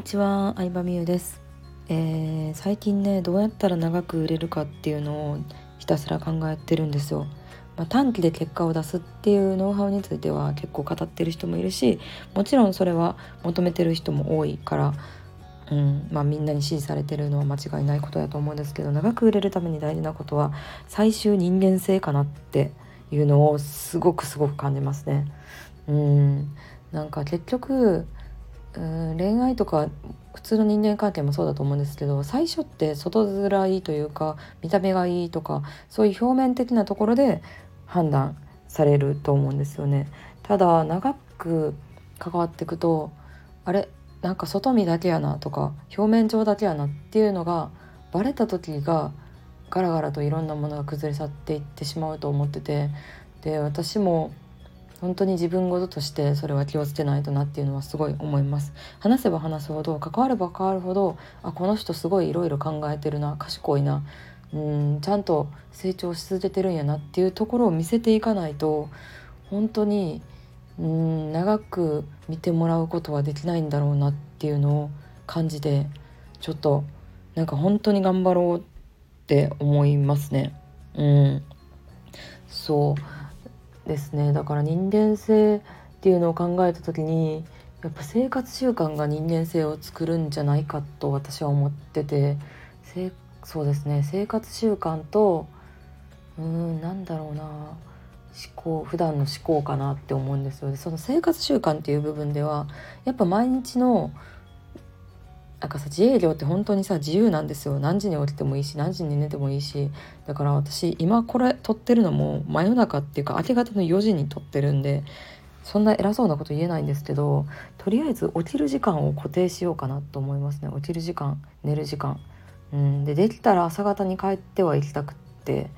にちは、相葉美優です、えー、最近ねどうやったら長く売れるかっていうのをひたすら考えてるんですよ。まあ、短期で結果を出すっていうノウハウについては結構語ってる人もいるしもちろんそれは求めてる人も多いから、うんまあ、みんなに支持されてるのは間違いないことだと思うんですけど長く売れるために大事なことは最終人間性かなっていうのをすごくすごく感じますね。うんなんか結局うん恋愛とか普通の人間関係もそうだと思うんですけど最初って外面いいというか見た目がいいとかそういう表面的なところで判断されると思うんですよね。ただ長く関わっていくとあれなんか外見だけやなとか表面上だけやなっていうのがバレた時がガラガラといろんなものが崩れ去っていってしまうと思っててで私も本当に自分事ととしてそれは気をつけないとなっていうのはすごい思います。話せば話すほど関われば関わるほどあこの人すごいいろいろ考えてるな賢いな。うんちゃんと成長し続けてるんやなっていうところを見せていかないと本当にうん長く見てもらうことはできないんだろうなっていうのを感じてちょっとなんか本当に頑張ろうって思いますね。うん。そう。ですね。だから人間性っていうのを考えた時にやっぱ生活習慣が人間性を作るんじゃないかと私は思っててそうですね。生活習慣とうーんなんだろうな。思考普段の思考かなって思うんですよ。その生活習慣っていう部分ではやっぱ毎日のなんかさ自営業って本当にさ自由なんですよ。何時に起きてもいいし何時に寝てもいいし。だから私今これ撮ってるのも真夜中っていうか明け方の4時に撮ってるんでそんな偉そうなこと言えないんですけどとりあえず起きる時間を固定しようかなと思いますね。起きる時間寝る時間。うん。でできたら朝方に帰っては行きたくって。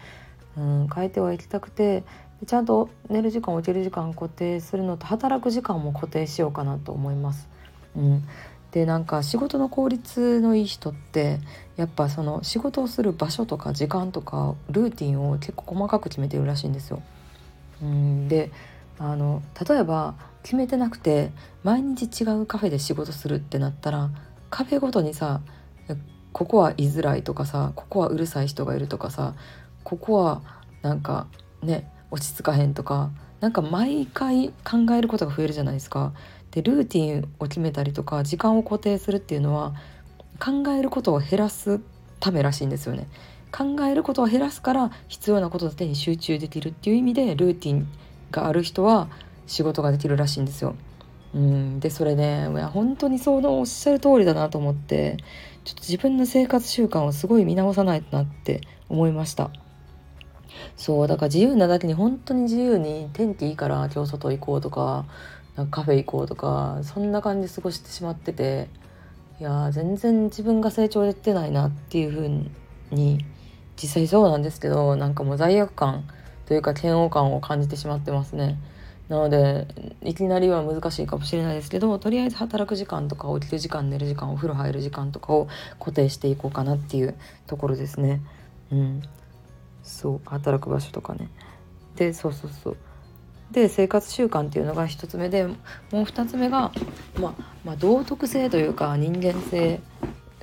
うん。帰っては行きたくてちゃんと寝る時間起きる時間固定するのと働く時間も固定しようかなと思います。うん、でなんか仕事の効率のいい人ってやっぱその仕事をする場所とか時間とかルーティンを結構細かく決めてるらしいんですよ。うんであの例えば決めてなくて毎日違うカフェで仕事するってなったらカフェごとにさここは居づらいとかさここはうるさい人がいるとかさここはなんかね落ち着かへんとかなんか毎回考えることが増えるじゃないですか。でルーティンを決めたりとか時間を固定するっていうのは考えることを減らすためらしいんですよね。考えることを減らすから必要なことだけに集中できるっていう意味でルーティンがある人は仕事ができるらしいんですよ。うんでそれねいや本当にそのおっしゃる通りだなと思ってちょっと自分の生活習慣をすごい見直さないとなって思いました。そうだから自由なだけに本当に自由に天気いいから今日外行こうとかなんかカフェ行こうとかそんな感じで過ごしてしまってていや全然自分が成長できてないなっていう風に実際そうなんですけどなんかもう罪悪感というか嫌悪感を感じてしまってますね。なのでいきなりは難しいかもしれないですけどとりあえず働く時間とか起きる時間寝る時間お風呂入る時間とかを固定していこうかなっていうところですね。うん、そう働く場所とかね。でそうそうそうで生活習慣っていうのが1つ目でもう2つ目が、まあ、まあ道徳性というか人間性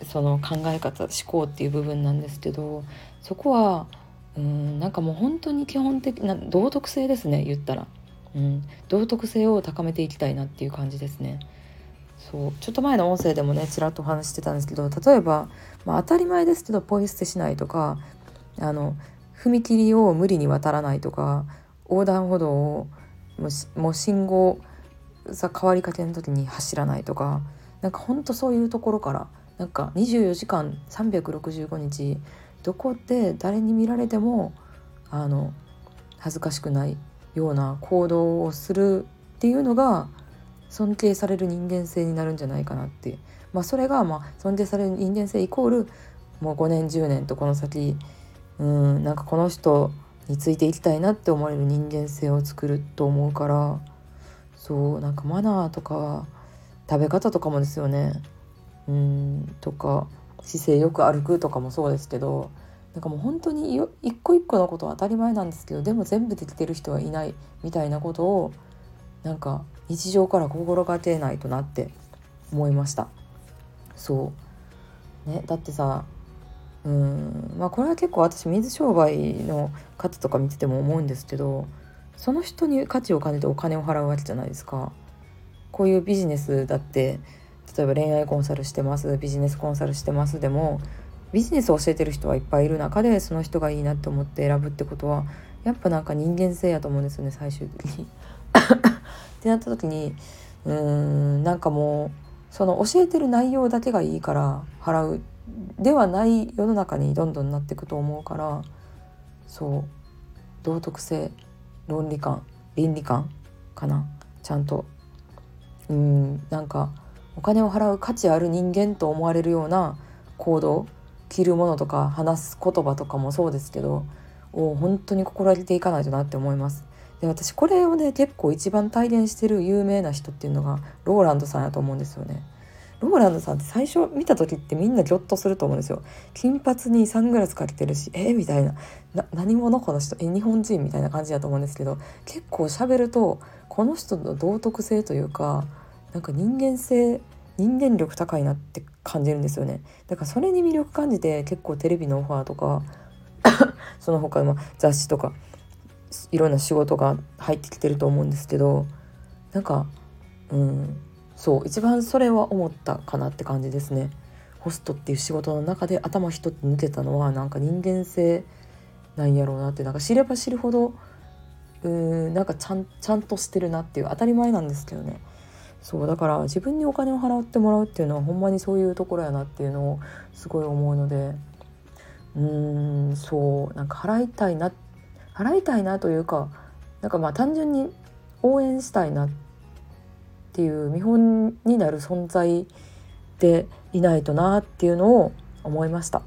その考え方思考っていう部分なんですけどそこはうんなんかもう本当に基本的な道徳性ですね言ったら、うん、道徳性を高めていきたいなっていう感じですね。そうちょっと前の音声でもねちらっとお話してたんですけど例えば、まあ、当たり前ですけどポイ捨てしないとかあの踏切を無理に渡らないとか横断歩道をもう信号さ変わりかけの時に走らないとかなんかほんとそういうところからなんか24時間365日どこで誰に見られてもあの恥ずかしくないような行動をするっていうのが尊敬される人間性になるんじゃないかなってまあそれがまあ尊敬される人間性イコールもう5年10年とこの先うんなんかこの人についていきたいなって思われる人間性を作ると思うからそうなんかマナーとか食べ方とかもですよねうんとか姿勢よく歩くとかもそうですけどなんかもう本当に一個一個のことは当たり前なんですけどでも全部できてる人はいないみたいなことをなんか日常から心がけないとなって思いました。そうねだってさうんまあこれは結構私水商売の方とか見てても思うんですけどその人に価値を感じてお金を払うわけじゃないですか。こういうビジネスだって例えば恋愛コンサルしてますビジネスコンサルしてますでもビジネスを教えてる人はいっぱいいる中でその人がいいなって思って選ぶってことはやっぱなんか人間性やと思うんですよね最終的に。ってなった時にうーんなんかもうその教えてる内容だけがいいから払うではない世の中にどんどんなっていくと思うからそう道徳性論理観倫理観かなちゃんとうんなんかお金を払う価値ある人間と思われるような行動着るものとか話す言葉とかもそうですけどを本当に心がけていかないとなって思います。で私これをね結構一番体現してる有名な人っていうのがローランドさんやと思うんですよね。ローランドさんって最初見た時ってみんなギョッとすると思うんですよ。金髪にサングラスかけてるしえー、みたいな。な何者この人？え日本人みたいな感じだと思うんですけど結構喋るとこの人の道徳性というかなんか人間性人間力高いなって感じるんですよね。だからそれに魅力感じて結構テレビのオファーとか その他の雑誌とかいろんな仕事が入ってきてると思うんですけどなんかうん。そう一番それは思ったかなって感じですね。ホストっていう仕事の中で頭一つ抜けたのはなんか人間性なんやろうなってなんか知れば知るほどうーんなんかちゃんちゃんとしてるなっていう当たり前なんですけどねそうだから自分にお金を払ってもらうっていうのはほんまにそういうところやなっていうのをすごい思うのでうーんそうなんか払いたいな払いたいなというかなんかまあ単純に応援したいなってていう見本になる存在でいないとなっていうのを思いました。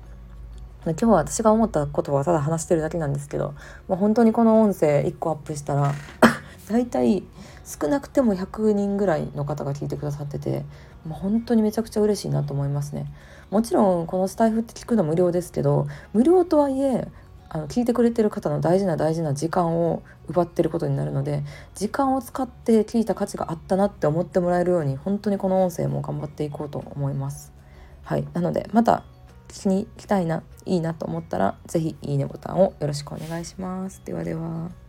今日は私が思ったことはただ話してるだけなんですけど、まあ、本当にこの音声1個アップしたら 大体少なくても100人ぐらいの方が聞いてくださってて、まあ、本当にめちゃくちゃ嬉しいなと思いますね。もちろんこのスタイフって聞くの無料ですけど無料とはいえあの聞いてくれてる方の大事な大事な時間を奪ってることになるので時間を使って聞いた価値があったなって思ってもらえるように本当にこの音声も頑張っていこうと思います。はい、なのでまた聞きに行きたいないいなと思ったら是非いいねボタンをよろしくお願いします。ではでは。